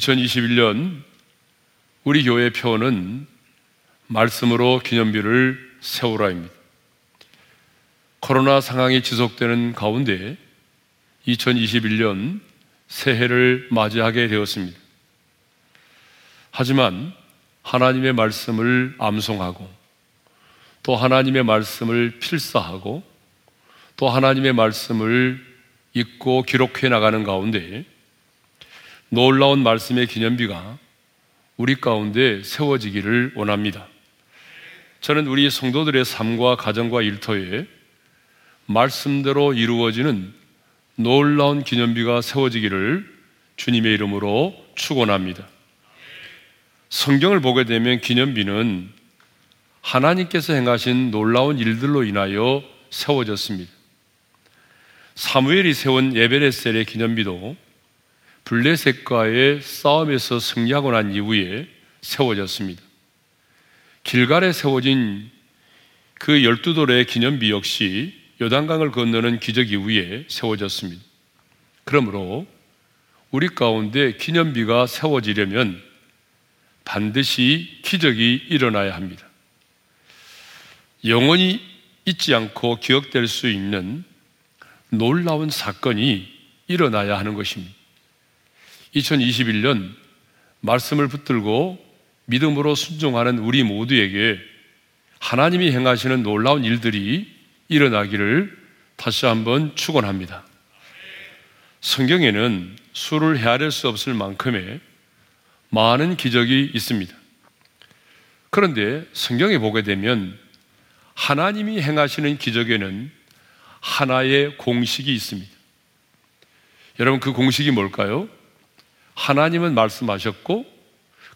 2021년 우리 교회 표는 말씀으로 기념비를 세우라입니다. 코로나 상황이 지속되는 가운데 2021년 새해를 맞이하게 되었습니다. 하지만 하나님의 말씀을 암송하고 또 하나님의 말씀을 필사하고 또 하나님의 말씀을 읽고 기록해 나가는 가운데 놀라운 말씀의 기념비가 우리 가운데 세워지기를 원합니다. 저는 우리 성도들의 삶과 가정과 일터에 말씀대로 이루어지는 놀라운 기념비가 세워지기를 주님의 이름으로 축원합니다. 성경을 보게 되면 기념비는 하나님께서 행하신 놀라운 일들로 인하여 세워졌습니다. 사무엘이 세운 예베레셀의 기념비도 블레셋과의 싸움에서 승리하고 난 이후에 세워졌습니다. 길갈에 세워진 그 열두 돌의 기념비 역시 요단강을 건너는 기적 이후에 세워졌습니다. 그러므로 우리 가운데 기념비가 세워지려면 반드시 기적이 일어나야 합니다. 영원히 잊지 않고 기억될 수 있는 놀라운 사건이 일어나야 하는 것입니다. 2021년 말씀을 붙들고 믿음으로 순종하는 우리 모두에게 하나님이 행하시는 놀라운 일들이 일어나기를 다시 한번 축원합니다. 성경에는 수를 헤아릴 수 없을 만큼의 많은 기적이 있습니다. 그런데 성경에 보게 되면 하나님이 행하시는 기적에는 하나의 공식이 있습니다. 여러분 그 공식이 뭘까요? 하나님은 말씀하셨고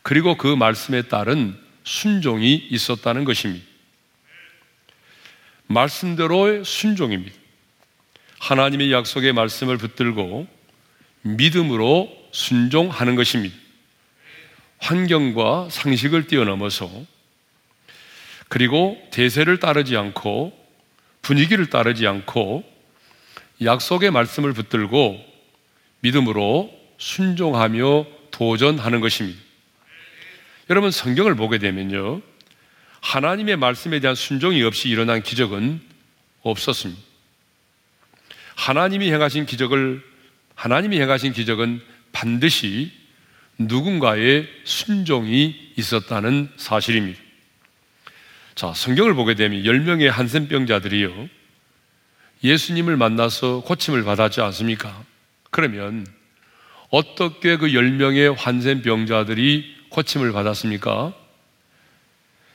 그리고 그 말씀에 따른 순종이 있었다는 것입니다. 말씀대로의 순종입니다. 하나님의 약속의 말씀을 붙들고 믿음으로 순종하는 것입니다. 환경과 상식을 뛰어넘어서 그리고 대세를 따르지 않고 분위기를 따르지 않고 약속의 말씀을 붙들고 믿음으로 순종하며 도전하는 것입니다. 여러분 성경을 보게 되면요. 하나님의 말씀에 대한 순종이 없이 일어난 기적은 없었습니다. 하나님이 행하신 기적을 하나님이 행하신 기적은 반드시 누군가의 순종이 있었다는 사실입니다. 자, 성경을 보게 되면 10명의 한센병자들이요. 예수님을 만나서 고침을 받았지 않습니까? 그러면 어떻게 그 10명의 환센병자들이 고침을 받았습니까?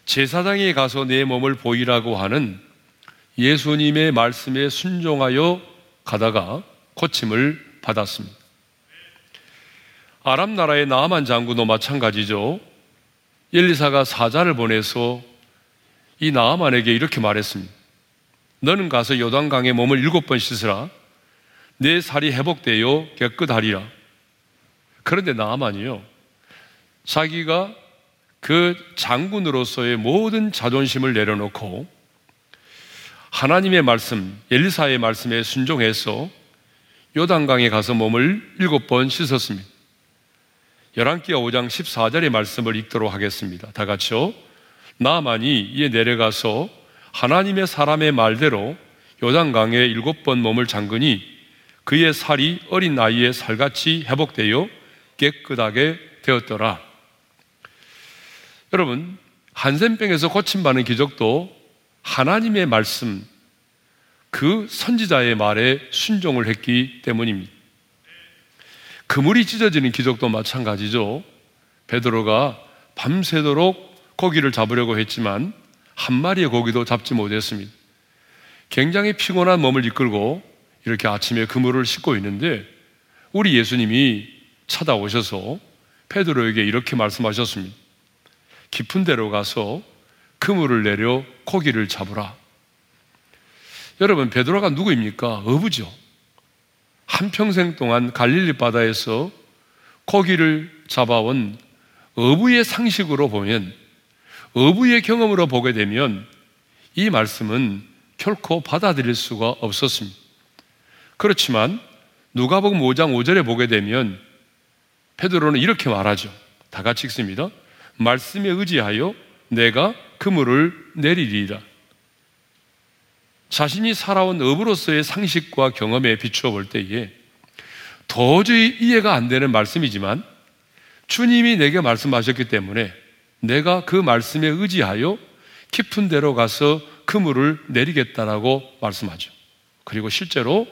제사장에 가서 내 몸을 보이라고 하는 예수님의 말씀에 순종하여 가다가 고침을 받았습니다. 아랍 나라의 나만 장군도 마찬가지죠. 엘리사가 사자를 보내서 이 나아만에게 이렇게 말했습니다. 너는 가서 요단강에 몸을 일곱 번 씻으라. 내 살이 회복되어 깨끗하리라. 그런데 나아만이요. 자기가 그 장군으로서의 모든 자존심을 내려놓고 하나님의 말씀, 엘리사의 말씀에 순종해서 요단강에 가서 몸을 일곱 번 씻었습니다. 열왕기하 5장 14절의 말씀을 읽도록 하겠습니다. 다 같이요. 나만이 이에 내려가서 하나님의 사람의 말대로 요단강에 일곱 번 몸을 잠그니 그의 살이 어린 나이에 살같이 회복되어 깨끗하게 되었더라. 여러분, 한센병에서 고침받는 기적도 하나님의 말씀, 그 선지자의 말에 순종을 했기 때문입니다. 그물이 찢어지는 기적도 마찬가지죠. 베드로가 밤새도록 고기를 잡으려고 했지만 한 마리의 고기도 잡지 못했습니다. 굉장히 피곤한 몸을 이끌고 이렇게 아침에 그물을 싣고 있는데 우리 예수님이 찾아오셔서 베드로에게 이렇게 말씀하셨습니다. 깊은 데로 가서 그물을 내려 고기를 잡으라. 여러분 베드로가 누구입니까? 어부죠. 한 평생 동안 갈릴리 바다에서 고기를 잡아온 어부의 상식으로 보면 어부의 경험으로 보게 되면 이 말씀은 결코 받아들일 수가 없었습니다. 그렇지만 누가복음 5장 5절에 보게 되면 베드로는 이렇게 말하죠. 다 같이 읽습니다. 말씀에 의지하여 내가 그물을 내리리라. 자신이 살아온 업으로서의 상식과 경험에 비추어 볼 때에 도저히 이해가 안 되는 말씀이지만 주님이 내게 말씀하셨기 때문에 내가 그 말씀에 의지하여 깊은 데로 가서 그물을 내리겠다라고 말씀하죠. 그리고 실제로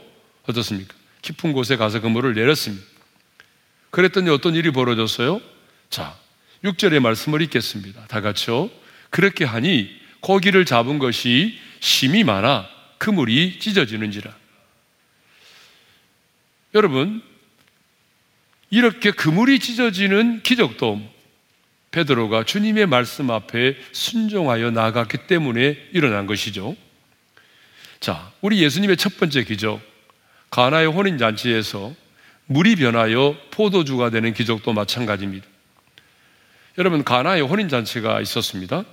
어떻습니까? 깊은 곳에 가서 그물을 내렸습니다. 그랬더니 어떤 일이 벌어졌어요? 자, 6절의 말씀을 읽겠습니다. 다 같이요. 그렇게 하니 고기를 잡은 것이 심이 많아 그물이 찢어지는지라. 여러분, 이렇게 그물이 찢어지는 기적도 베드로가 주님의 말씀 앞에 순종하여 나아갔기 때문에 일어난 것이죠. 자, 우리 예수님의 첫 번째 기적, 가나의 혼인 잔치에서 물이 변하여 포도주가 되는 기적도 마찬가지입니다. 여러분, 가나의 혼인 잔치가 있었습니다.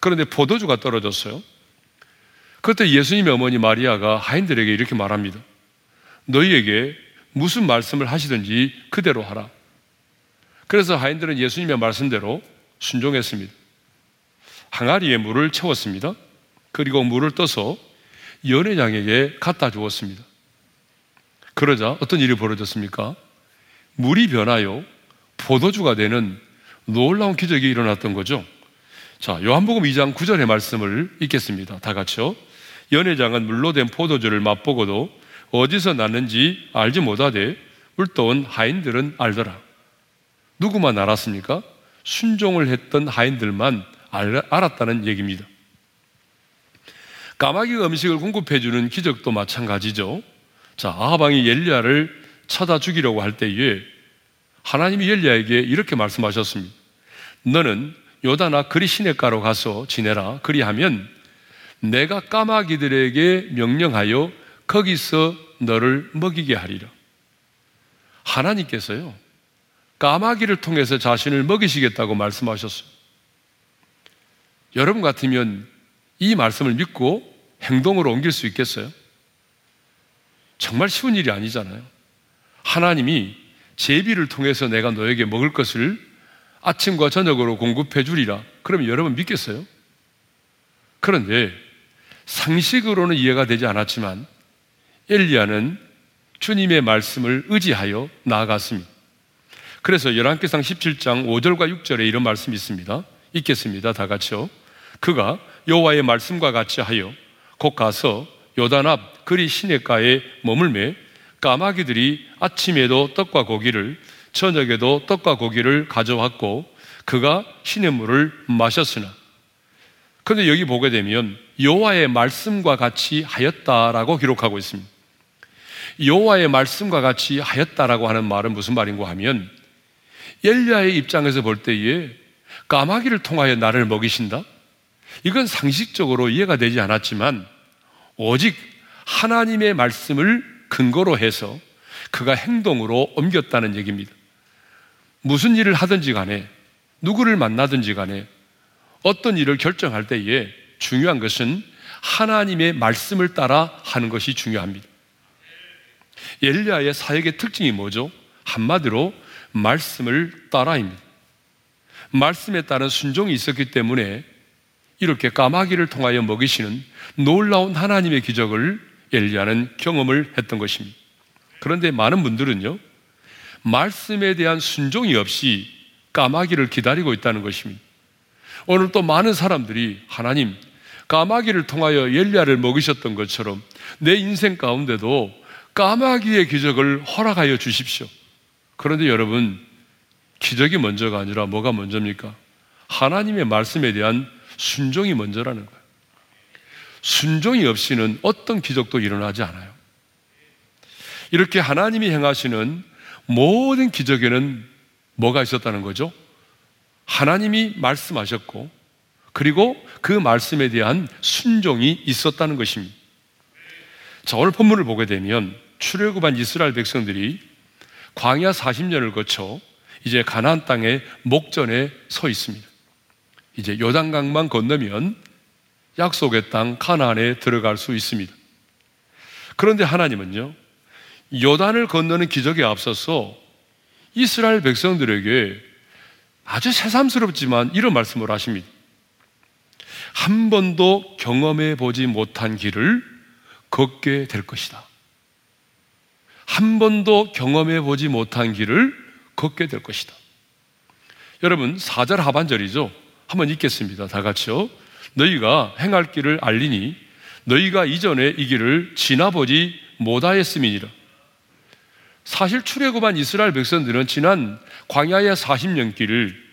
그런데 포도주가 떨어졌어요. 그때 예수님의 어머니 마리아가 하인들에게 이렇게 말합니다. 너희에게 무슨 말씀을 하시든지 그대로 하라. 그래서 하인들은 예수님의 말씀대로 순종했습니다. 항아리에 물을 채웠습니다. 그리고 물을 떠서 연회장에게 갖다 주었습니다. 그러자 어떤 일이 벌어졌습니까? 물이 변하여 포도주가 되는 놀라운 기적이 일어났던 거죠. 자, 요한복음 2장 9절의 말씀을 읽겠습니다. 다 같이요. 연회장은 물로 된 포도주를 맛보고도 어디서 났는지 알지 못하되 물떠온 하인들은 알더라. 누구만 알았습니까? 순종을 했던 하인들만 알았다는 얘기입니다. 까마귀 음식을 공급해주는 기적도 마찬가지죠. 자, 아하방이 엘리야를 찾아 죽이려고 할 때에 하나님이 엘리야에게 이렇게 말씀하셨습니다. 너는 요다나 그리 시내가로 가서 지내라. 그리하면 내가 까마귀들에게 명령하여 거기서 너를 먹이게 하리라. 하나님께서요. 까마귀를 통해서 자신을 먹이시겠다고 말씀하셨어요. 여러분 같으면 이 말씀을 믿고 행동으로 옮길 수 있겠어요? 정말 쉬운 일이 아니잖아요. 하나님이 제비를 통해서 내가 너에게 먹을 것을 아침과 저녁으로 공급해 주리라. 그러면 여러분 믿겠어요? 그런데 상식으로는 이해가 되지 않았지만 엘리야는 주님의 말씀을 의지하여 나아갔습니다. 그래서 열왕기상 17장 5절과 6절에 이런 말씀이 있습니다. 읽겠습니다. 다 같이요. 그가 여호와의 말씀과 같이 하여 곧 가서 요단 앞 그리 시내가에 머물매 까마귀들이 아침에도 떡과 고기를 저녁에도 떡과 고기를 가져왔고 그가 시냇물을 마셨으나 그런데 여기 보게 되면 여호와의 말씀과 같이 하였다라고 기록하고 있습니다. 여호와의 말씀과 같이 하였다라고 하는 말은 무슨 말인고 하면 엘리야의 입장에서 볼 때에 까마귀를 통하여 나를 먹이신다? 이건 상식적으로 이해가 되지 않았지만 오직 하나님의 말씀을 근거로 해서 그가 행동으로 옮겼다는 얘기입니다. 무슨 일을 하든지 간에 누구를 만나든지 간에 어떤 일을 결정할 때에 중요한 것은 하나님의 말씀을 따라 하는 것이 중요합니다. 엘리야의 사역의 특징이 뭐죠? 한마디로 말씀을 따라입니다. 말씀에 따른 순종이 있었기 때문에 이렇게 까마귀를 통하여 먹이시는 놀라운 하나님의 기적을 엘리야는 경험을 했던 것입니다. 그런데 많은 분들은요, 말씀에 대한 순종이 없이 까마귀를 기다리고 있다는 것입니다. 오늘 또 많은 사람들이 하나님, 까마귀를 통하여 엘리야를 먹이셨던 것처럼 내 인생 가운데도 까마귀의 기적을 허락하여 주십시오. 그런데 여러분, 기적이 먼저가 아니라 뭐가 먼저입니까? 하나님의 말씀에 대한 순종이 먼저라는 거예요. 순종이 없이는 어떤 기적도 일어나지 않아요. 이렇게 하나님이 행하시는 모든 기적에는 뭐가 있었다는 거죠? 하나님이 말씀하셨고, 그리고 그 말씀에 대한 순종이 있었다는 것입니다. 자, 오늘 본문을 보게 되면 출애굽한 이스라엘 백성들이 광야 40년을 거쳐 이제 가나안 땅의 목전에 서 있습니다. 이제 요단강만 건너면 약속의 땅 가나안에 들어갈 수 있습니다. 그런데 하나님은요. 요단을 건너는 기적에 앞서서 이스라엘 백성들에게 아주 새삼스럽지만 이런 말씀을 하십니다. 한 번도 경험해 보지 못한 길을 걷게 될 것이다. 한 번도 경험해 보지 못한 길을 걷게 될 것이다. 여러분, 4절 하반절이죠. 한번 읽겠습니다. 다 같이요. 너희가 행할 길을 알리니 너희가 이전에 이 길을 지나보지 못하였음이니라. 사실 출애굽한 이스라엘 백성들은 지난 광야의 40년 길을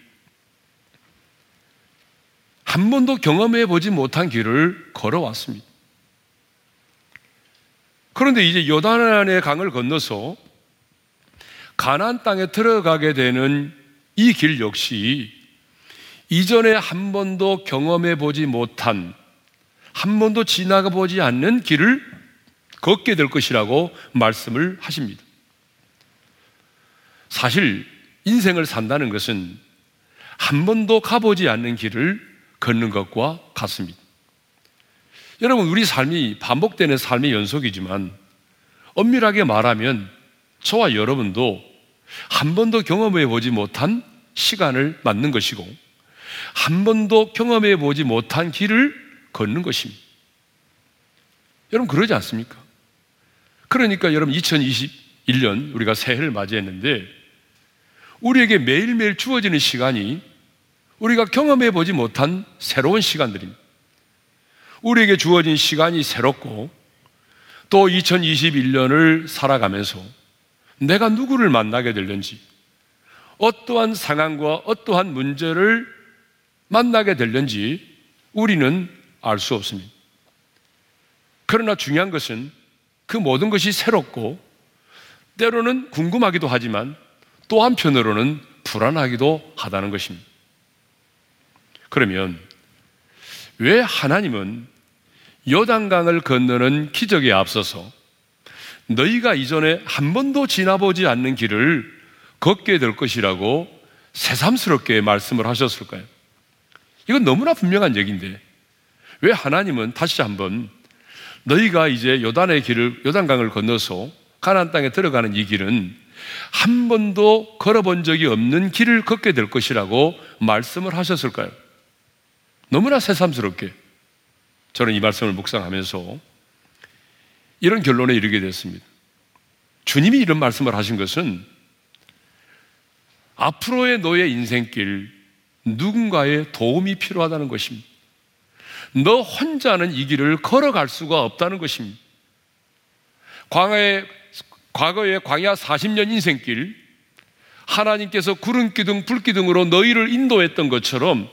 한 번도 경험해 보지 못한 길을 걸어왔습니다. 그런데 이제 요단의 강을 건너서 가나안 땅에 들어가게 되는 이 길 역시 이전에 한 번도 경험해 보지 못한 한 번도 지나가 보지 않는 길을 걷게 될 것이라고 말씀을 하십니다. 사실 인생을 산다는 것은 한 번도 가보지 않는 길을 걷는 것과 같습니다. 여러분, 우리 삶이 반복되는 삶의 연속이지만 엄밀하게 말하면 저와 여러분도 한 번도 경험해 보지 못한 시간을 맞는 것이고 한 번도 경험해 보지 못한 길을 걷는 것입니다. 여러분, 그러지 않습니까? 그러니까 여러분, 2021년 우리가 새해를 맞이했는데 우리에게 매일매일 주어지는 시간이 우리가 경험해 보지 못한 새로운 시간들입니다. 우리에게 주어진 시간이 새롭고 또 2021년을 살아가면서 내가 누구를 만나게 될는지 어떠한 상황과 어떠한 문제를 만나게 될는지 우리는 알 수 없습니다. 그러나 중요한 것은 그 모든 것이 새롭고 때로는 궁금하기도 하지만 또 한편으로는 불안하기도 하다는 것입니다. 그러면 왜 하나님은 요단강을 건너는 기적에 앞서서 너희가 이전에 한 번도 지나보지 않는 길을 걷게 될 것이라고 새삼스럽게 말씀을 하셨을까요? 이건 너무나 분명한 얘기인데 왜 하나님은 다시 한번 너희가 이제 요단의 길을 요단강을 건너서 가나안 땅에 들어가는 이 길은 한 번도 걸어본 적이 없는 길을 걷게 될 것이라고 말씀을 하셨을까요? 너무나 새삼스럽게 저는 이 말씀을 묵상하면서 이런 결론에 이르게 됐습니다. 주님이 이런 말씀을 하신 것은 앞으로의 너의 인생길 누군가의 도움이 필요하다는 것입니다. 너 혼자는 이 길을 걸어갈 수가 없다는 것입니다. 광야의, 과거의 광야 40년 인생길, 하나님께서 구름 기둥, 불 기둥으로 너희를 인도했던 것처럼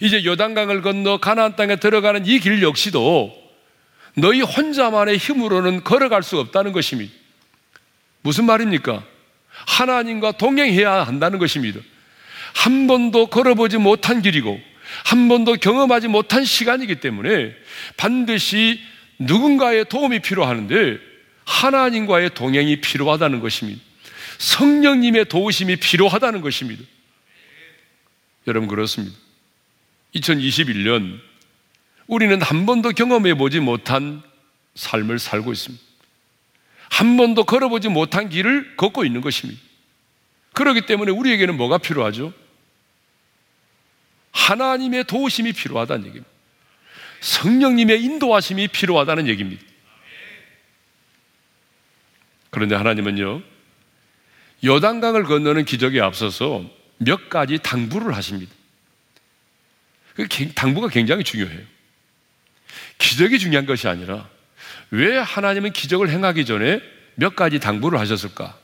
이제 요단강을 건너 가나안 땅에 들어가는 이 길 역시도 너희 혼자만의 힘으로는 걸어갈 수 없다는 것입니다. 무슨 말입니까? 하나님과 동행해야 한다는 것입니다. 한 번도 걸어보지 못한 길이고 한 번도 경험하지 못한 시간이기 때문에 반드시 누군가의 도움이 필요하는데 하나님과의 동행이 필요하다는 것입니다. 성령님의 도우심이 필요하다는 것입니다. 여러분 그렇습니다. 2021년 우리는 한 번도 경험해 보지 못한 삶을 살고 있습니다. 한 번도 걸어보지 못한 길을 걷고 있는 것입니다. 그렇기 때문에 우리에게는 뭐가 필요하죠? 하나님의 도우심이 필요하다는 얘기입니다. 성령님의 인도하심이 필요하다는 얘기입니다. 그런데 하나님은요, 여단강을 건너는 기적에 앞서서 몇 가지 당부를 하십니다. 그 당부가 굉장히 중요해요. 기적이 중요한 것이 아니라 왜 하나님은 기적을 행하기 전에 몇 가지 당부를 하셨을까?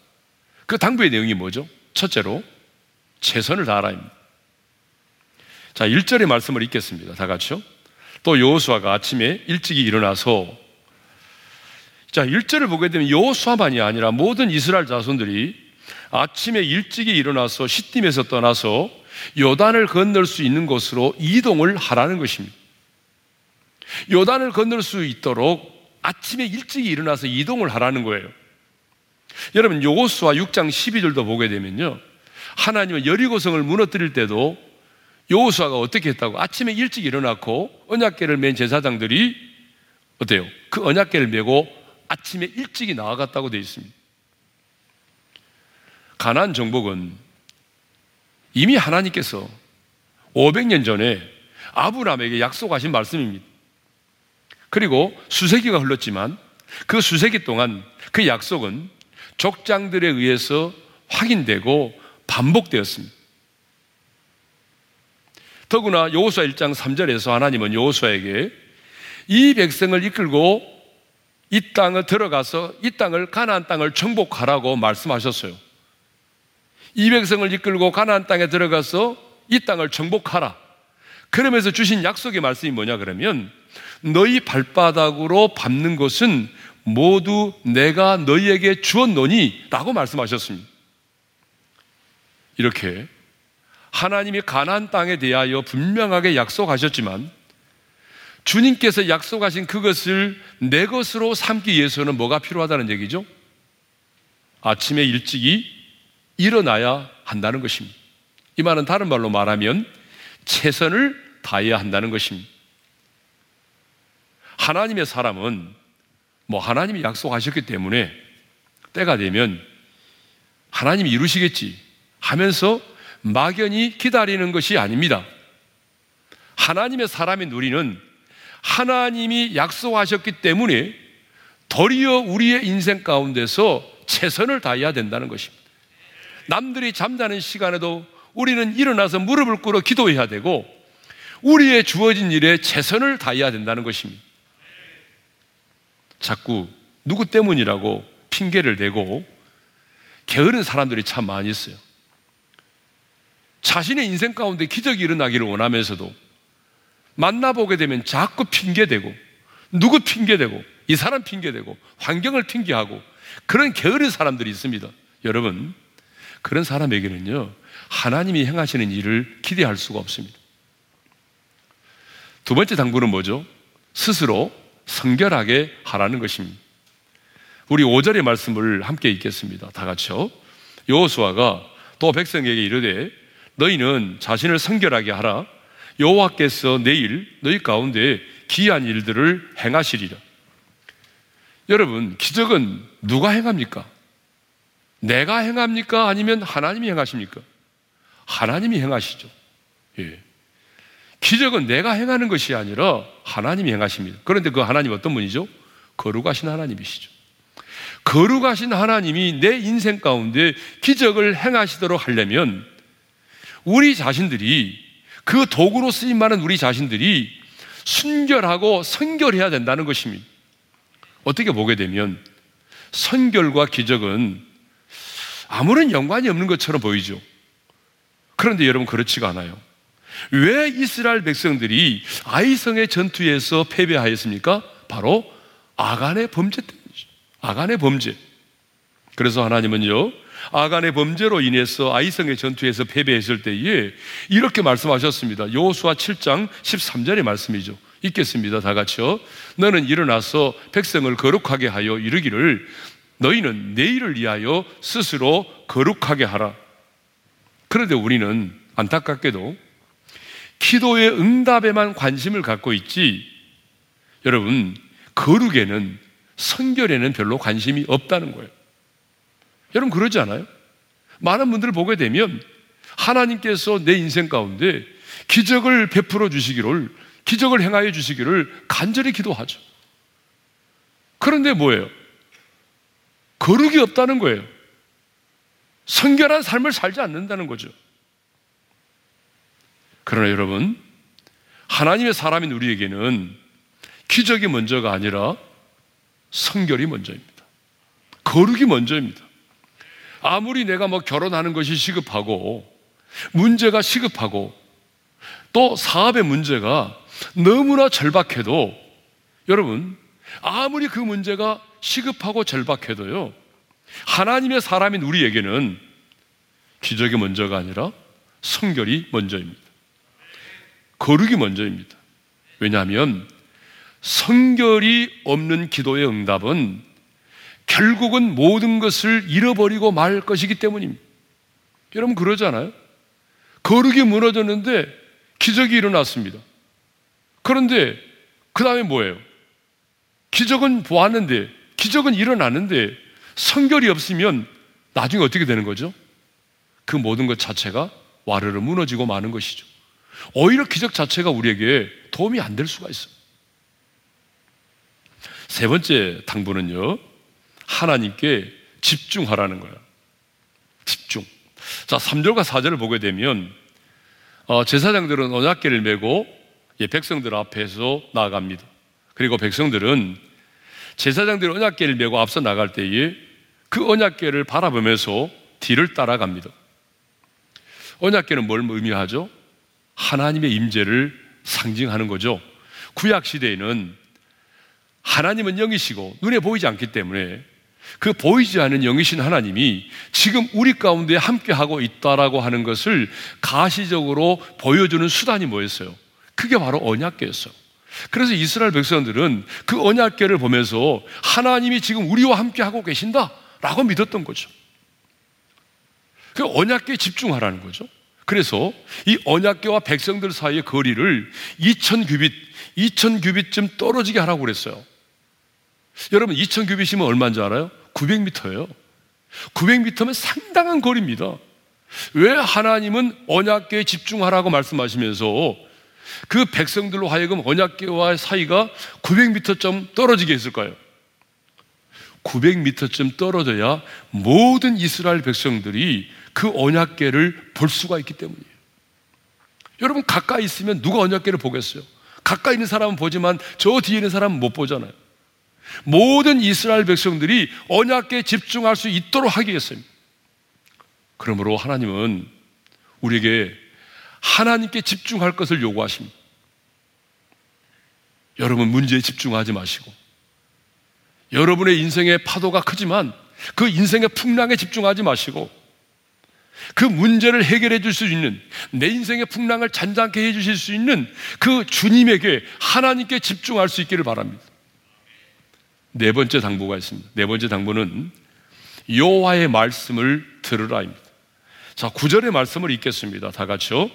그 당부의 내용이 뭐죠? 첫째로 최선을 다하라입니다. 자, 1절의 말씀을 읽겠습니다. 다 같이요. 또 여호수아가 아침에 일찍이 일어나서 자, 1절을 보게 되면 여호수아만이 아니라 모든 이스라엘 자손들이 아침에 일찍이 일어나서 시딤에서 떠나서 요단을 건널 수 있는 곳으로 이동을 하라는 것입니다. 요단을 건널 수 있도록 아침에 일찍 일어나서 이동을 하라는 거예요. 여러분, 요호수아 6장 12절도 보게 되면요. 하나님은 여리고성을 무너뜨릴 때도 여호수아가 어떻게 했다고? 아침에 일찍 일어났고 언약궤를 맨 제사장들이 어때요? 그 언약궤를 메고 아침에 일찍이 나아갔다고 되어 있습니다. 가난 정복은 이미 하나님께서 500년 전에 아브라함에게 약속하신 말씀입니다. 그리고 수세기가 흘렀지만 그 수세기 동안 그 약속은 족장들에 의해서 확인되고 반복되었습니다. 더구나 여호수아 1장 3절에서 하나님은 여호수아에게 이 백성을 이끌고 이 땅을 들어가서 이 땅을 가나안 땅을 정복하라고 말씀하셨어요. 이 백성을 이끌고 가나안 땅에 들어가서 이 땅을 정복하라. 그러면서 주신 약속의 말씀이 뭐냐 그러면 너희 발바닥으로 밟는 것은 모두 내가 너희에게 주었노니 라고 말씀하셨습니다. 이렇게 하나님이 가나안 땅에 대하여 분명하게 약속하셨지만 주님께서 약속하신 그것을 내 것으로 삼기 위해서는 뭐가 필요하다는 얘기죠? 아침에 일찍이 일어나야 한다는 것입니다. 이 말은 다른 말로 말하면 최선을 다해야 한다는 것입니다. 하나님의 사람은 뭐 하나님이 약속하셨기 때문에 때가 되면 하나님이 이루시겠지 하면서 막연히 기다리는 것이 아닙니다. 하나님의 사람인 우리는 하나님이 약속하셨기 때문에 도리어 우리의 인생 가운데서 최선을 다해야 된다는 것입니다. 남들이 잠자는 시간에도 우리는 일어나서 무릎을 꿇어 기도해야 되고 우리의 주어진 일에 최선을 다해야 된다는 것입니다. 자꾸 누구 때문이라고 핑계를 대고 게으른 사람들이 참 많이 있어요. 자신의 인생 가운데 기적이 일어나기를 원하면서도 만나보게 되면 자꾸 핑계대고 누구 핑계대고 이 사람 핑계대고 환경을 핑계하고 그런 게으른 사람들이 있습니다. 여러분, 그런 사람에게는요, 하나님이 행하시는 일을 기대할 수가 없습니다. 두 번째 당부는 뭐죠? 스스로 성결하게 하라는 것입니다. 우리 5절의 말씀을 함께 읽겠습니다. 다 같이요. 여호수아가 또 백성에게 이르되 너희는 자신을 성결하게 하라. 여호와께서 내일 너희 가운데 기이한 일들을 행하시리라. 여러분, 기적은 누가 행합니까? 내가 행합니까? 아니면 하나님이 행하십니까? 하나님이 행하시죠. 예. 기적은 내가 행하는 것이 아니라 하나님이 행하십니다. 그런데 그 하나님 어떤 분이죠? 거룩하신 하나님이시죠. 거룩하신 하나님이 내 인생 가운데 기적을 행하시도록 하려면 우리 자신들이 그 도구로 쓰임 많은 우리 자신들이 순결하고 선결해야 된다는 것입니다. 어떻게 보게 되면 선결과 기적은 아무런 연관이 없는 것처럼 보이죠. 그런데 여러분 그렇지가 않아요. 왜 이스라엘 백성들이 아이성의 전투에서 패배하였습니까? 바로 아간의 범죄 때문이죠. 아간의 범죄. 그래서 하나님은요, 아간의 범죄로 인해서 아이성의 전투에서 패배했을 때에 이렇게 말씀하셨습니다. 여호수아 7장 13절의 말씀이죠. 읽겠습니다. 다 같이요. 너는 일어나서 백성을 거룩하게 하여 이르기를 너희는 내일을 위하여 스스로 거룩하게 하라. 그런데 우리는 안타깝게도 기도의 응답에만 관심을 갖고 있지 여러분 거룩에는 성결에는 별로 관심이 없다는 거예요. 여러분 그러지 않아요? 많은 분들을 보게 되면 하나님께서 내 인생 가운데 기적을 베풀어 주시기를 기적을 행하여 주시기를 간절히 기도하죠. 그런데 뭐예요? 거룩이 없다는 거예요. 성결한 삶을 살지 않는다는 거죠. 그러나 여러분, 하나님의 사람인 우리에게는 기적이 먼저가 아니라 성결이 먼저입니다. 거룩이 먼저입니다. 아무리 내가 뭐 결혼하는 것이 시급하고 문제가 시급하고 또 사업의 문제가 너무나 절박해도 여러분 아무리 그 문제가 시급하고 절박해도요 하나님의 사람인 우리에게는 기적이 먼저가 아니라 성결이 먼저입니다. 거룩이 먼저입니다. 왜냐하면 성결이 없는 기도의 응답은 결국은 모든 것을 잃어버리고 말 것이기 때문입니다. 여러분 그러잖아요. 거룩이 무너졌는데 기적이 일어났습니다. 그런데 그 다음에 뭐예요? 기적은 보았는데, 기적은 일어났는데 성결이 없으면 나중에 어떻게 되는 거죠? 그 모든 것 자체가 와르르 무너지고 마는 것이죠. 오히려 기적 자체가 우리에게 도움이 안 될 수가 있어요. 세 번째 당부는요, 하나님께 집중하라는 거예요. 집중. 자, 3절과 4절을 보게 되면, 어, 제사장들은 언약계를 메고 예, 백성들 앞에서 나아갑니다. 그리고 백성들은 제사장들이 언약계를 메고 앞서 나갈 때에 그 언약계를 바라보면서 뒤를 따라갑니다. 언약계는 뭘 의미하죠? 하나님의 임재를 상징하는 거죠. 구약 시대에는 하나님은 영이시고 눈에 보이지 않기 때문에 그 보이지 않는 영이신 하나님이 지금 우리 가운데 함께하고 있다라고 하는 것을 가시적으로 보여주는 수단이 뭐였어요? 그게 바로 언약계였어요. 그래서 이스라엘 백성들은 그 언약계를 보면서 하나님이 지금 우리와 함께하고 계신다라고 믿었던 거죠. 그 언약계에 집중하라는 거죠. 그래서 이 언약계와 백성들 사이의 거리를 2000규빗, 2000규빗쯤 떨어지게 하라고 그랬어요. 여러분 2000규빗이면 얼마인 줄 알아요? 900m예요. 900m면 상당한 거리입니다. 왜 하나님은 언약계에 집중하라고 말씀하시면서 그 백성들로 하여금 언약계와 사이가 900m쯤 떨어지게 했을까요? 900m쯤 떨어져야 모든 이스라엘 백성들이 그 언약계를 볼 수가 있기 때문이에요. 여러분 가까이 있으면 누가 언약계를 보겠어요? 가까이 있는 사람은 보지만 저 뒤에 있는 사람은 못 보잖아요. 모든 이스라엘 백성들이 언약계에 집중할 수 있도록 하기 위해서입니다. 그러므로 하나님은 우리에게 하나님께 집중할 것을 요구하십니다. 여러분 문제에 집중하지 마시고 여러분의 인생의 파도가 크지만 그 인생의 풍랑에 집중하지 마시고 그 문제를 해결해 줄 수 있는 내 인생의 풍랑을 잔잔케 해 주실 수 있는 그 주님에게 하나님께 집중할 수 있기를 바랍니다. 네 번째 당부가 있습니다. 네 번째 당부는 여호와의 말씀을 들으라입니다. 자, 구절의 말씀을 읽겠습니다. 다 같이요.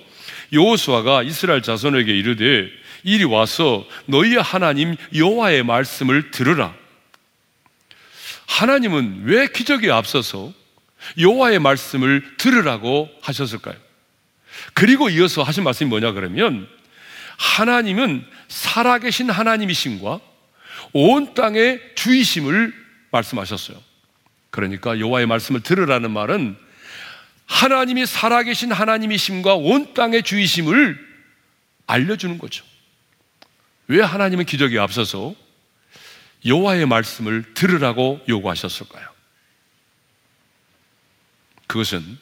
여호수아가 이스라엘 자손에게 이르되 이리 와서 너희의 하나님 여호와의 말씀을 들으라. 하나님은 왜 기적에 앞서서 여호와의 말씀을 들으라고 하셨을까요? 그리고 이어서 하신 말씀이 뭐냐 그러면 하나님은 살아계신 하나님이신과 온 땅의 주이심을 말씀하셨어요. 그러니까 여호와의 말씀을 들으라는 말은 하나님이 살아계신 하나님이심과 온 땅의 주이심을 알려주는 거죠. 왜 하나님은 기적에 앞서서 여호와의 말씀을 들으라고 요구하셨을까요? 그것은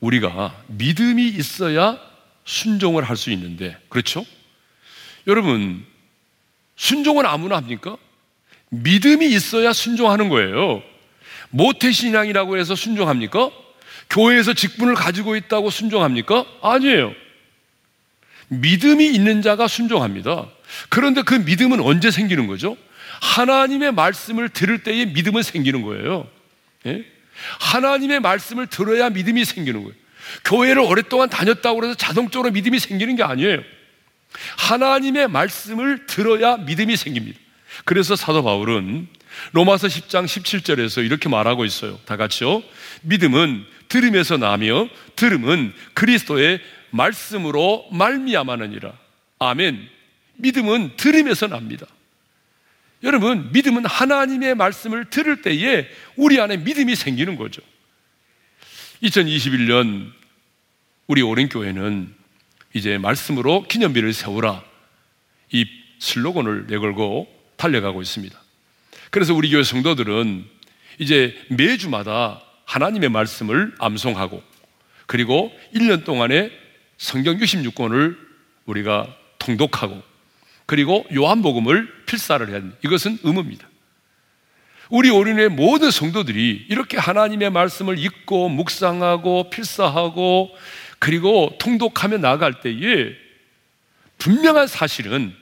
우리가 믿음이 있어야 순종을 할 수 있는데, 그렇죠? 여러분, 순종은 아무나 합니까? 믿음이 있어야 순종하는 거예요. 모태신앙이라고 해서 순종합니까? 교회에서 직분을 가지고 있다고 순종합니까? 아니에요. 믿음이 있는 자가 순종합니다. 그런데 그 믿음은 언제 생기는 거죠? 하나님의 말씀을 들을 때에 믿음은 생기는 거예요. 예? 하나님의 말씀을 들어야 믿음이 생기는 거예요. 교회를 오랫동안 다녔다고 해서 자동적으로 믿음이 생기는 게 아니에요. 하나님의 말씀을 들어야 믿음이 생깁니다. 그래서 사도 바울은 로마서 10장 17절에서 이렇게 말하고 있어요. 다 같이요. 믿음은 들음에서 나며 들음은 그리스도의 말씀으로 말미암아느니라. 아멘. 믿음은 들음에서 납니다. 여러분, 믿음은 하나님의 말씀을 들을 때에 우리 안에 믿음이 생기는 거죠. 2021년 우리 오랜 교회는 이제 말씀으로 기념비를 세우라 이 슬로건을 내걸고 달려가고 있습니다. 그래서 우리 교회 성도들은 이제 매주마다 하나님의 말씀을 암송하고 그리고 1년 동안에 성경 66권을 우리가 통독하고 그리고 요한복음을 필사를 해야 합니다. 이것은 의무입니다. 우리 오륜의 모든 성도들이 이렇게 하나님의 말씀을 읽고 묵상하고 필사하고 그리고 통독하며 나아갈 때에 분명한 사실은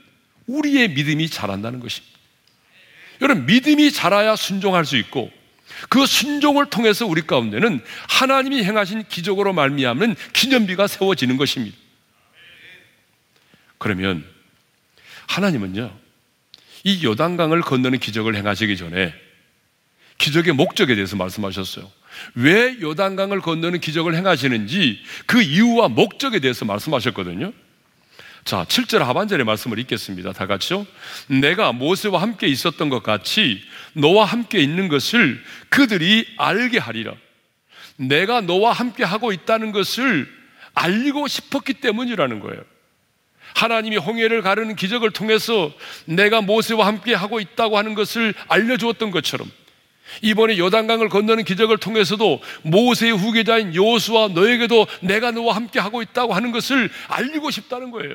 우리의 믿음이 자란다는 것입니다. 여러분, 믿음이 자라야 순종할 수 있고 그 순종을 통해서 우리 가운데는 하나님이 행하신 기적으로 말미암는 기념비가 세워지는 것입니다. 그러면 하나님은요, 이 요단강을 건너는 기적을 행하시기 전에 기적의 목적에 대해서 말씀하셨어요. 왜 요단강을 건너는 기적을 행하시는지 그 이유와 목적에 대해서 말씀하셨거든요. 자, 7절 하반절의 말씀을 읽겠습니다. 다 같이요. 내가 모세와 함께 있었던 것 같이 너와 함께 있는 것을 그들이 알게 하리라. 내가 너와 함께 하고 있다는 것을 알리고 싶었기 때문이라는 거예요. 하나님이 홍해를 가르는 기적을 통해서 내가 모세와 함께 하고 있다고 하는 것을 알려주었던 것처럼 이번에 요단강을 건너는 기적을 통해서도 모세의 후계자인 여호수와 너에게도 내가 너와 함께 하고 있다고 하는 것을 알리고 싶다는 거예요.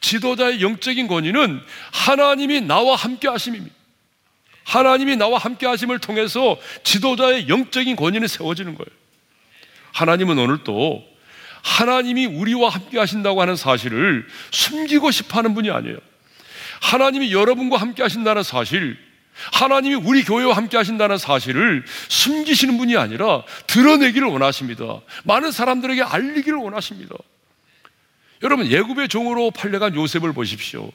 지도자의 영적인 권위는 하나님이 나와 함께 하심입니다. 하나님이 나와 함께 하심을 통해서 지도자의 영적인 권위는 세워지는 거예요. 하나님은 오늘도 하나님이 우리와 함께 하신다고 하는 사실을 숨기고 싶어 하는 분이 아니에요. 하나님이 여러분과 함께 하신다는 사실, 하나님이 우리 교회와 함께 하신다는 사실을 숨기시는 분이 아니라 드러내기를 원하십니다. 많은 사람들에게 알리기를 원하십니다. 여러분, 예굽의 종으로 팔려간 요셉을 보십시오.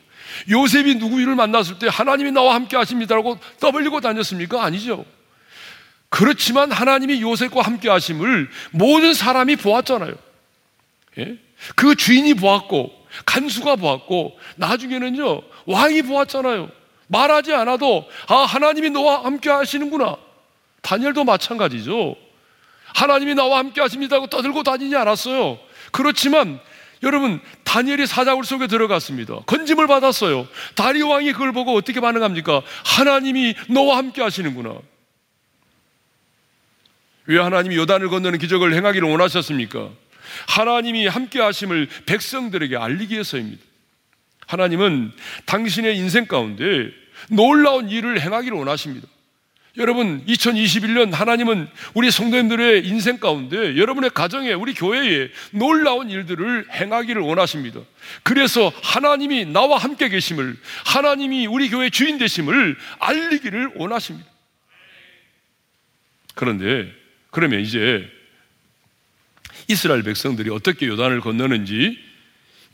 요셉이 누구를 만났을 때 하나님이 나와 함께 하십니다라고 떠벌리고 다녔습니까? 아니죠. 그렇지만 하나님이 요셉과 함께 하심을 모든 사람이 보았잖아요. 예? 그 주인이 보았고, 간수가 보았고, 나중에는요, 왕이 보았잖아요. 말하지 않아도, 아, 하나님이 너와 함께 하시는구나. 다니엘도 마찬가지죠. 하나님이 나와 함께 하십니다 고 떠들고 다니지 않았어요. 그렇지만, 여러분, 다니엘이 사자굴 속에 들어갔습니다. 건짐을 받았어요. 다리 왕이 그걸 보고 어떻게 반응합니까? 하나님이 너와 함께 하시는구나. 왜 하나님이 요단을 건너는 기적을 행하기를 원하셨습니까? 하나님이 함께 하심을 백성들에게 알리기 위해서입니다. 하나님은 당신의 인생 가운데 놀라운 일을 행하기를 원하십니다. 여러분, 2021년 하나님은 우리 성도님들의 인생 가운데 여러분의 가정에 우리 교회에 놀라운 일들을 행하기를 원하십니다. 그래서 하나님이 나와 함께 계심을 하나님이 우리 교회 주인 되심을 알리기를 원하십니다. 그런데 그러면 이제 이스라엘 백성들이 어떻게 요단을 건너는지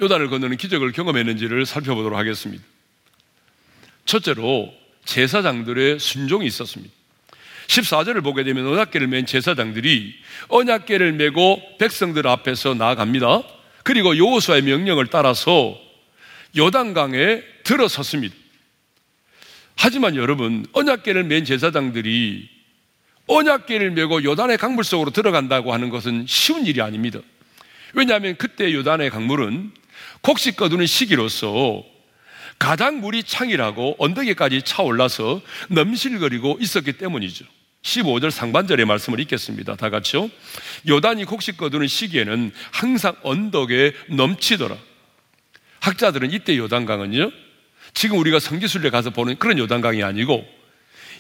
요단을 건너는 기적을 경험했는지를 살펴보도록 하겠습니다. 첫째로 제사장들의 순종이 있었습니다. 14절을 보게 되면 언약계를 맨 제사장들이 언약계를 메고 백성들 앞에서 나아갑니다. 그리고 여호수아의 명령을 따라서 요단강에 들어섰습니다. 하지만 여러분, 언약계를 맨 제사장들이 언약계를 메고 요단의 강물 속으로 들어간다고 하는 것은 쉬운 일이 아닙니다. 왜냐하면 그때 요단의 강물은 곡식 거두는 시기로서 가장 물이 창이라고 언덕에까지 차올라서 넘실거리고 있었기 때문이죠. 15절 상반절의 말씀을 읽겠습니다. 다 같이요. 요단이 곡식 거두는 시기에는 항상 언덕에 넘치더라. 학자들은 이때 요단강은요, 지금 우리가 성지순례 가서 보는 그런 요단강이 아니고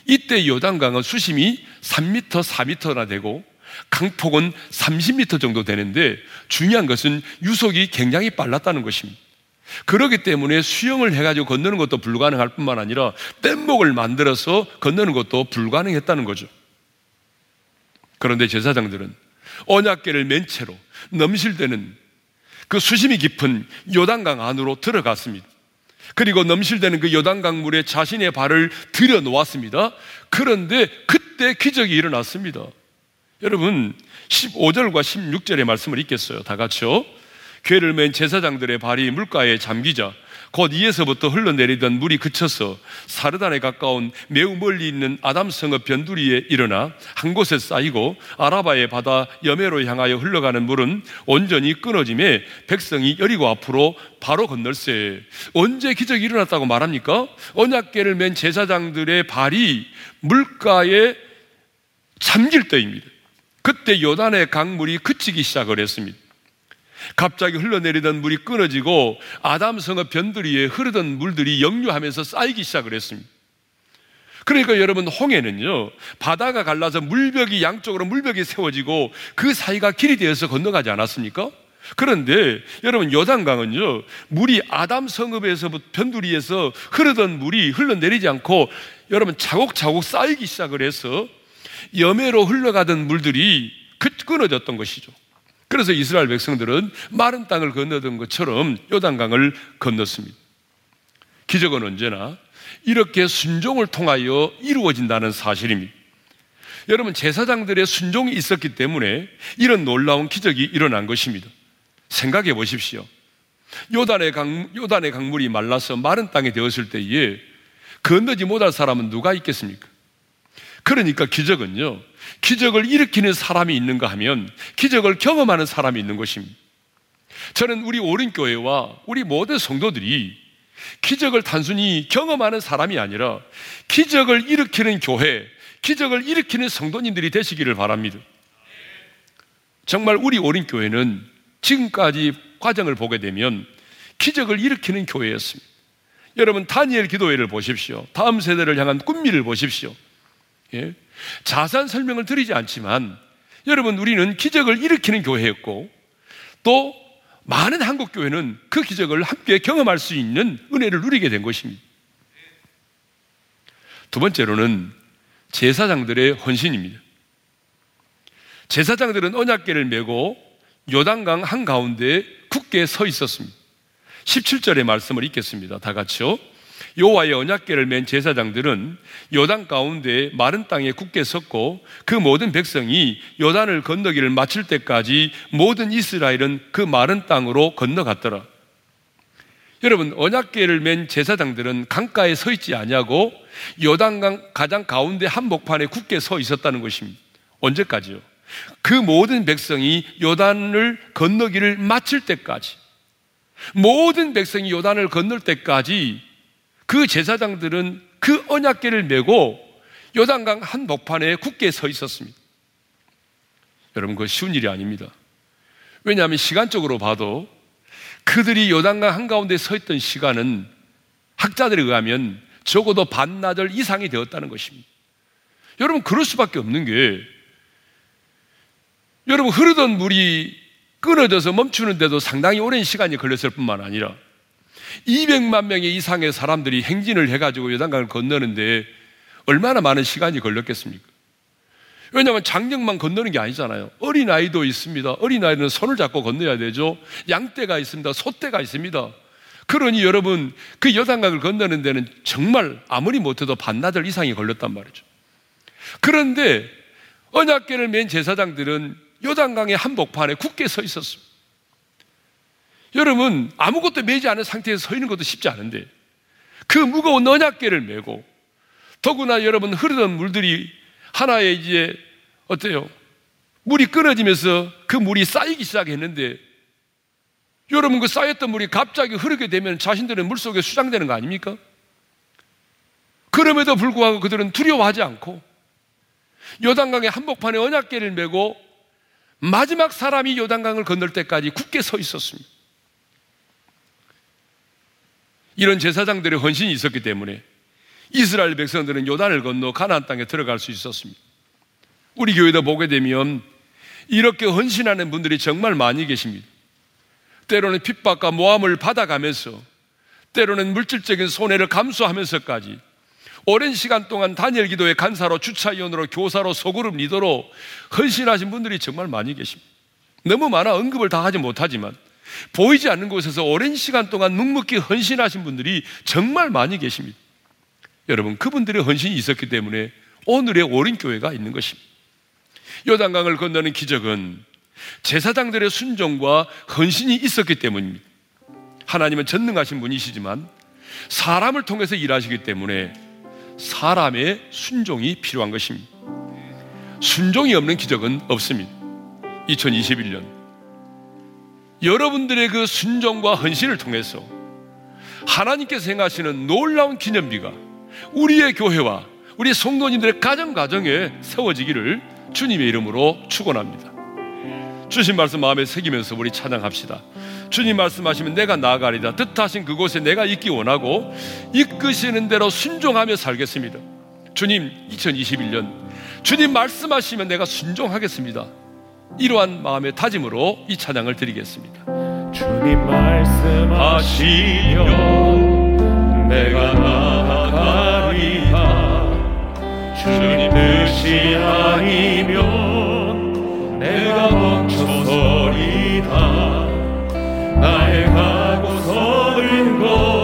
이때 요단강은 수심이 3m, 4m나 되고 강폭은 30m 정도 되는데 중요한 것은 유속이 굉장히 빨랐다는 것입니다. 그렇기 때문에 수영을 해가지고 건너는 것도 불가능할 뿐만 아니라 뗏목을 만들어서 건너는 것도 불가능했다는 거죠. 그런데 제사장들은 언약계를 맨 채로 넘실대는 그 수심이 깊은 요단강 안으로 들어갔습니다. 그리고 넘실대는 그 요단강 물에 자신의 발을 들여 놓았습니다. 그런데 그때 기적이 일어났습니다. 여러분, 15절과 16절의 말씀을 읽겠어요. 다 같이요. 괴를 맨 제사장들의 발이 물가에 잠기자 곧 이에서부터 흘러내리던 물이 그쳐서 사르단에 가까운 매우 멀리 있는 아담성읍 변두리에 일어나 한 곳에 쌓이고 아라바의 바다 여매로 향하여 흘러가는 물은 온전히 끊어짐에 백성이 여리고 앞으로 바로 건널세 언제 기적이 일어났다고 말합니까? 언약계를 맨 제사장들의 발이 물가에 잠길 때입니다. 그때 요단의 강물이 그치기 시작을 했습니다. 갑자기 흘러내리던 물이 끊어지고 아담 성읍 변두리에 흐르던 물들이 역류하면서 쌓이기 시작을 했습니다. 그러니까 여러분 홍해는요 바다가 갈라서 물벽이 양쪽으로 물벽이 세워지고 그 사이가 길이 되어서 건너가지 않았습니까? 그런데 여러분 요단강은요 물이 아담 성읍에서 변두리에서 흐르던 물이 흘러내리지 않고 여러분 차곡차곡 쌓이기 시작을 해서 여매로 흘러가던 물들이 끊어졌던 것이죠. 그래서 이스라엘 백성들은 마른 땅을 건너던 것처럼 요단강을 건넜습니다. 기적은 언제나 이렇게 순종을 통하여 이루어진다는 사실입니다. 여러분 제사장들의 순종이 있었기 때문에 이런 놀라운 기적이 일어난 것입니다. 생각해 보십시오. 요단의 강, 요단의 강물이 말라서 마른 땅이 되었을 때에 건너지 못할 사람은 누가 있겠습니까? 그러니까 기적은요, 기적을 일으키는 사람이 있는가 하면 기적을 경험하는 사람이 있는 것입니다. 저는 우리 오른교회와 우리 모든 성도들이 기적을 단순히 경험하는 사람이 아니라 기적을 일으키는 교회, 기적을 일으키는 성도님들이 되시기를 바랍니다. 정말 우리 오린교회는 지금까지 과정을 보게 되면 기적을 일으키는 교회였습니다. 여러분, 다니엘 기도회를 보십시오. 다음 세대를 향한 꿈미를 보십시오. 예? 자세한 설명을 드리지 않지만 여러분, 우리는 기적을 일으키는 교회였고 또 많은 한국 교회는 그 기적을 함께 경험할 수 있는 은혜를 누리게 된 것입니다. 두 번째로는 제사장들의 헌신입니다. 제사장들은 언약계를 메고 요단강 한가운데 굳게 서 있었습니다. 17절의 말씀을 읽겠습니다. 다 같이요. 여호와의 언약궤를 맨 제사장들은 요단 가운데 마른 땅에 굳게 섰고 그 모든 백성이 요단을 건너기를 마칠 때까지 모든 이스라엘은 그 마른 땅으로 건너갔더라. 여러분 언약궤를 맨 제사장들은 강가에 서 있지 아니하고 요단강 가장 가운데 한복판에 굳게 서 있었다는 것입니다. 언제까지요? 그 모든 백성이 요단을 건너기를 마칠 때까지 모든 백성이 요단을 건널 때까지 그 제사장들은 그 언약계를 메고 요단강 한 목판에 굳게 서 있었습니다. 여러분, 그 쉬운 일이 아닙니다. 왜냐하면 시간적으로 봐도 그들이 요단강 한가운데 서 있던 시간은 학자들에 의하면 적어도 반나절 이상이 되었다는 것입니다. 여러분, 그럴 수밖에 없는 게 여러분, 흐르던 물이 끊어져서 멈추는데도 상당히 오랜 시간이 걸렸을 뿐만 아니라 200만 명의 이상의 사람들이 행진을 해가지고 요단강을 건너는데 얼마나 많은 시간이 걸렸겠습니까? 왜냐하면 장령만 건너는 게 아니잖아요. 어린아이도 있습니다. 어린아이는 손을 잡고 건너야 되죠. 양떼가 있습니다. 소떼가 있습니다. 그러니 여러분, 그 여단강을 건너는 데는 정말 아무리 못해도 반나절 이상이 걸렸단 말이죠. 그런데 언약계를 맨 제사장들은 요단강의 한복판에 굳게 서 있었습니다. 여러분, 아무것도 매지 않은 상태에서 서 있는 것도 쉽지 않은데, 그 무거운 언약계를 메고, 더구나 여러분 흐르던 물들이 하나의 이제, 어때요? 물이 끊어지면서 그 물이 쌓이기 시작했는데, 여러분 그 쌓였던 물이 갑자기 흐르게 되면 자신들은 물 속에 수장되는 거 아닙니까? 그럼에도 불구하고 그들은 두려워하지 않고, 요단강의 한복판에 언약계를 메고 마지막 사람이 요단강을 건널 때까지 굳게 서 있었습니다. 이런 제사장들의 헌신이 있었기 때문에 이스라엘 백성들은 요단을 건너 가나안 땅에 들어갈 수 있었습니다. 우리 교회도 보게 되면 이렇게 헌신하는 분들이 정말 많이 계십니다. 때로는 핍박과 모함을 받아가면서 때로는 물질적인 손해를 감수하면서까지 오랜 시간 동안 단일 기도의 간사로 주차위원으로 교사로 소그룹 리더로 헌신하신 분들이 정말 많이 계십니다. 너무 많아 언급을 다 하지 못하지만 보이지 않는 곳에서 오랜 시간 동안 묵묵히 헌신하신 분들이 정말 많이 계십니다. 여러분, 그분들의 헌신이 있었기 때문에 오늘의 오린교회가 있는 것입니다. 요단강을 건너는 기적은 제사장들의 순종과 헌신이 있었기 때문입니다. 하나님은 전능하신 분이시지만 사람을 통해서 일하시기 때문에 사람의 순종이 필요한 것입니다. 순종이 없는 기적은 없습니다. 2021년 여러분들의 그 순종과 헌신을 통해서 하나님께서 행하시는 놀라운 기념비가 우리의 교회와 우리 성도님들의 가정 가정에 세워지기를 주님의 이름으로 축원합니다. 주신 말씀 마음에 새기면서 우리 찬양합시다. 주님 말씀하시면 내가 나아가리다. 뜻하신 그곳에 내가 있기 원하고 이끄시는 대로 순종하며 살겠습니다. 주님 2021년 주님 말씀하시면 내가 순종하겠습니다. 이러한 마음의 다짐으로 이 찬양을 드리겠습니다. 주님 말씀하시면 내가 나아가리다 주님 뜻이 아니면 내가 멈춰서리다 나의 가고 서는 곳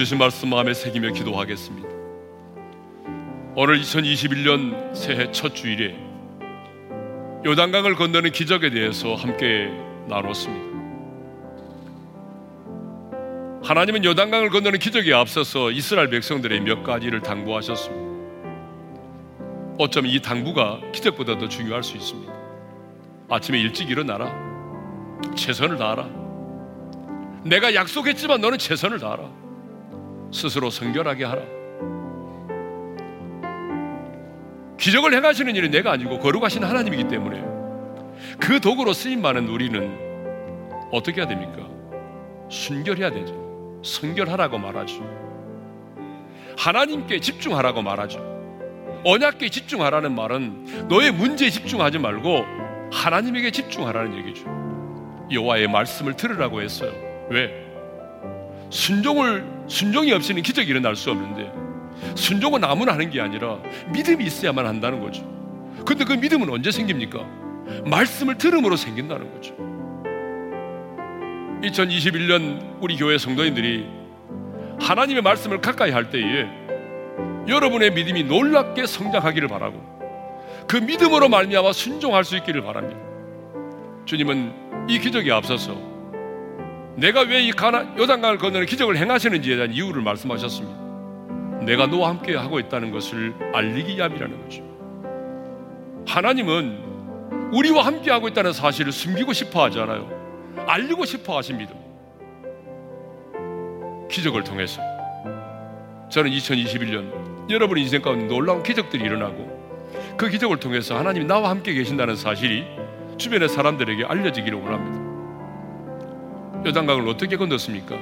주신 말씀 마음에 새기며 기도하겠습니다. 오늘 2021년 새해 첫 주일에 요단강을 건너는 기적에 대해서 함께 나눴습니다. 하나님은 요단강을 건너는 기적에 앞서서 이스라엘 백성들의 몇 가지를 당부하셨습니다. 어쩌면 이 당부가 기적보다 더 중요할 수 있습니다. 아침에 일찍 일어나라. 최선을 다하라. 내가 약속했지만 너는 최선을 다하라. 스스로 성결하게 하라. 기적을 행하시는 일은 내가 아니고 거룩하신 하나님이기 때문에 그 도구로 쓰임 많은 우리는 어떻게 해야 됩니까? 순결해야 되죠. 성결하라고 말하죠. 하나님께 집중하라고 말하죠. 언약께 집중하라는 말은 너의 문제에 집중하지 말고 하나님에게 집중하라는 얘기죠. 여호와의 말씀을 들으라고 했어요. 왜? 순종을 순종이 없이는 기적이 일어날 수 없는데 순종은 아무나 하는 게 아니라 믿음이 있어야만 한다는 거죠. 근데 그 믿음은 언제 생깁니까? 말씀을 들음으로 생긴다는 거죠. 2021년 우리 교회 성도님들이 하나님의 말씀을 가까이 할 때에 여러분의 믿음이 놀랍게 성장하기를 바라고 그 믿음으로 말미암아 순종할 수 있기를 바랍니다. 주님은 이 기적에 앞서서 내가 왜 이 가나 요단강을 건너는 기적을 행하시는지에 대한 이유를 말씀하셨습니다. 내가 너와 함께 하고 있다는 것을 알리기 위함이라는 거죠. 하나님은 우리와 함께 하고 있다는 사실을 숨기고 싶어 하잖아요. 알리고 싶어 하십니다. 기적을 통해서 저는 2021년 여러분 인생 가운데 놀라운 기적들이 일어나고 그 기적을 통해서 하나님이 나와 함께 계신다는 사실이 주변의 사람들에게 알려지기를 원합니다. 요단강을 어떻게 건넜습니까?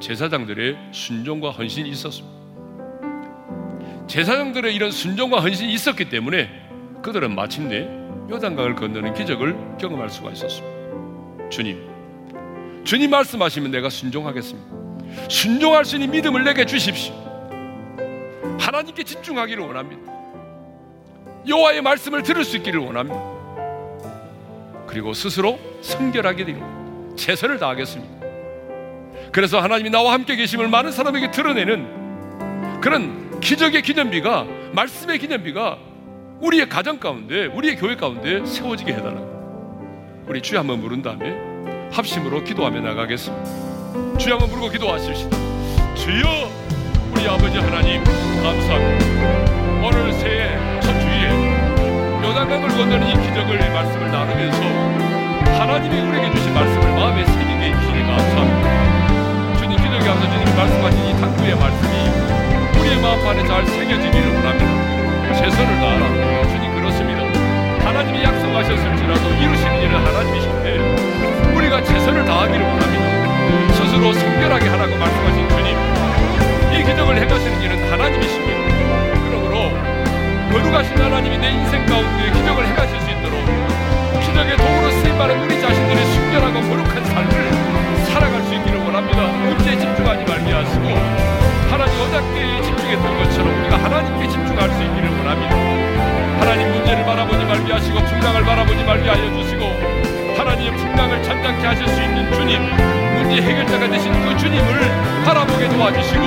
제사장들의 순종과 헌신이 있었습니다. 제사장들의 이런 순종과 헌신이 있었기 때문에 그들은 마침내 요단강을 건너는 기적을 경험할 수가 있었습니다. 주님, 주님 말씀하시면 내가 순종하겠습니다. 순종할 수 있는 믿음을 내게 주십시오. 하나님께 집중하기를 원합니다. 여호와의 말씀을 들을 수 있기를 원합니다. 그리고 스스로 성결하게 되고 최선을 다하겠습니다. 그래서 하나님이 나와 함께 계심을 많은 사람에게 드러내는 그런 기적의 기념비가 말씀의 기념비가 우리의 가정 가운데 우리의 교회 가운데 세워지게 해달라. 우리 주여 한번 부른 다음에 합심으로 기도하며 나가겠습니다. 주여 한번 부르고 기도하십시다. 주여 우리 아버지 하나님 감사합니다. 오늘 새해 첫 주에 요단강을 건너는 이 기적을 말씀을 나누면서 하나님이 우리에게 주신 말씀을 마음에 새기게 해주시니 감사합니다. 주님 기적에 앞서 주님이 말씀하신 이 당부의 말씀이 우리의 마음 안에 잘 새겨지기를 원합니다. 최선을 다하라. 주님 그렇습니다. 하나님이 약속하셨을지라도 이루시는 일은 하나님이신데 우리가 최선을 다하기를 원합니다. 스스로 성결하게 하라고 말씀하신 주님 이 기적을 행하시는 일은 하나님이십니다. 그러므로 거룩하신 하나님이 내 인생 가운데 기적을 행하실 기적의 도구로 쓰임받은 우리 자신들의 순결하고 거룩한 삶을 살아갈 수 있기를 원합니다. 문제에 집중하지 말게 하시고 하나님 어저께 집중했던 것처럼 우리가 하나님께 집중할 수 있기를 원합니다. 하나님 문제를 바라보지 말게 하시고 풍랑을 바라보지 말게 하여 주시고 하나님의 풍랑을 잠잠케 하실 수 있는 주님 문제 해결자가 되신 그 주님을 바라보게 도와주시고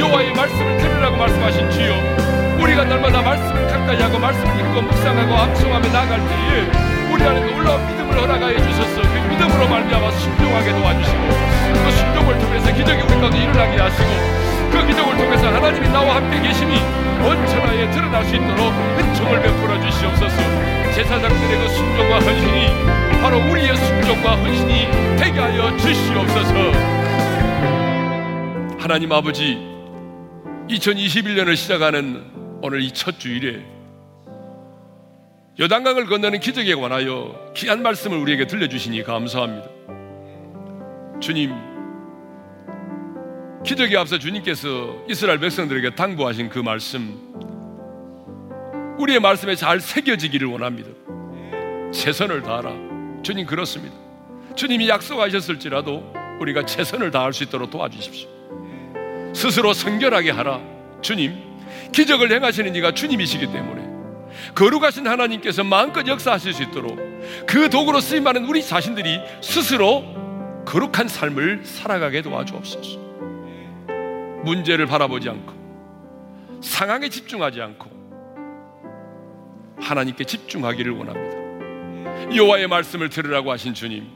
여호와의 말씀을 들으라고 말씀하신 주여 우리가 날마다 말씀을 가까이 하고 말씀을 읽고 묵상하고 암송하며 나갈 때에 우리 안에 놀라운 믿음을 허락하여 주셔서. 그 믿음으로 말미암아 순종하게 도와주시고 그 순종을 통해서 기적이 우리 가운데 일어나게 하시고 그 기적을 통해서 하나님이 나와 함께 계심이 온 천하에 드러날 수 있도록 은총을 베풀어 주시옵소서. 제사장들의 그 순종과 헌신이 바로 우리의 순종과 헌신이 되게 하여 주시옵소서. 하나님 아버지 2021년을 시작하는 오늘 이 첫 주일에 여단강을 건너는 기적에 관하여 귀한 말씀을 우리에게 들려주시니 감사합니다. 주님, 기적에 앞서 주님께서 이스라엘 백성들에게 당부하신 그 말씀, 우리의 말씀에 잘 새겨지기를 원합니다. 최선을 다하라. 주님 그렇습니다. 주님이 약속하셨을지라도 우리가 최선을 다할 수 있도록 도와주십시오. 스스로 성결하게 하라. 주님, 기적을 행하시는 이가 주님이시기 때문에 거룩하신 하나님께서 마음껏 역사하실 수 있도록 그 도구로 쓰임받는 우리 자신들이 스스로 거룩한 삶을 살아가게 도와주옵소서. 문제를 바라보지 않고 상황에 집중하지 않고 하나님께 집중하기를 원합니다. 여호와의 말씀을 들으라고 하신 주님.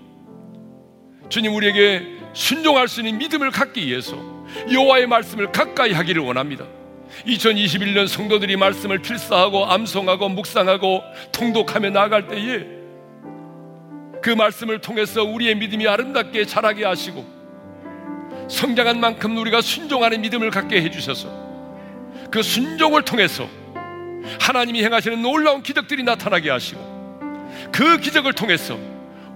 주님 우리에게 순종할 수 있는 믿음을 갖기 위해서 여호와의 말씀을 가까이 하기를 원합니다. 2021년 성도들이 말씀을 필사하고 암송하고 묵상하고 통독하며 나아갈 때에 그 말씀을 통해서 우리의 믿음이 아름답게 자라게 하시고 성장한 만큼 우리가 순종하는 믿음을 갖게 해주셔서 그 순종을 통해서 하나님이 행하시는 놀라운 기적들이 나타나게 하시고 그 기적을 통해서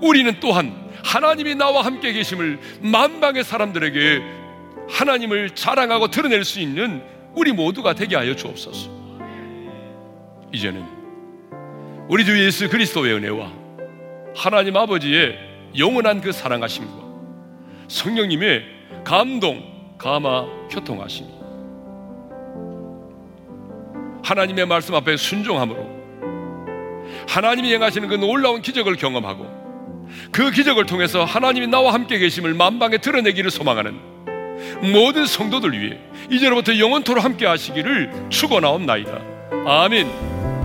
우리는 또한 하나님이 나와 함께 계심을 만방의 사람들에게 하나님을 자랑하고 드러낼 수 있는 우리 모두가 되게 하여 주옵소서. 이제는 우리 주 예수 그리스도의 은혜와 하나님 아버지의 영원한 그 사랑하심과 성령님의 감동, 감화, 교통하심. 하나님의 말씀 앞에 순종함으로 하나님이 행하시는 그 놀라운 기적을 경험하고 그 기적을 통해서 하나님이 나와 함께 계심을 만방에 드러내기를 소망하는 모든 성도들 위해 이제로부터 영원토로 함께 하시기를 축원하옵나이다. 아멘.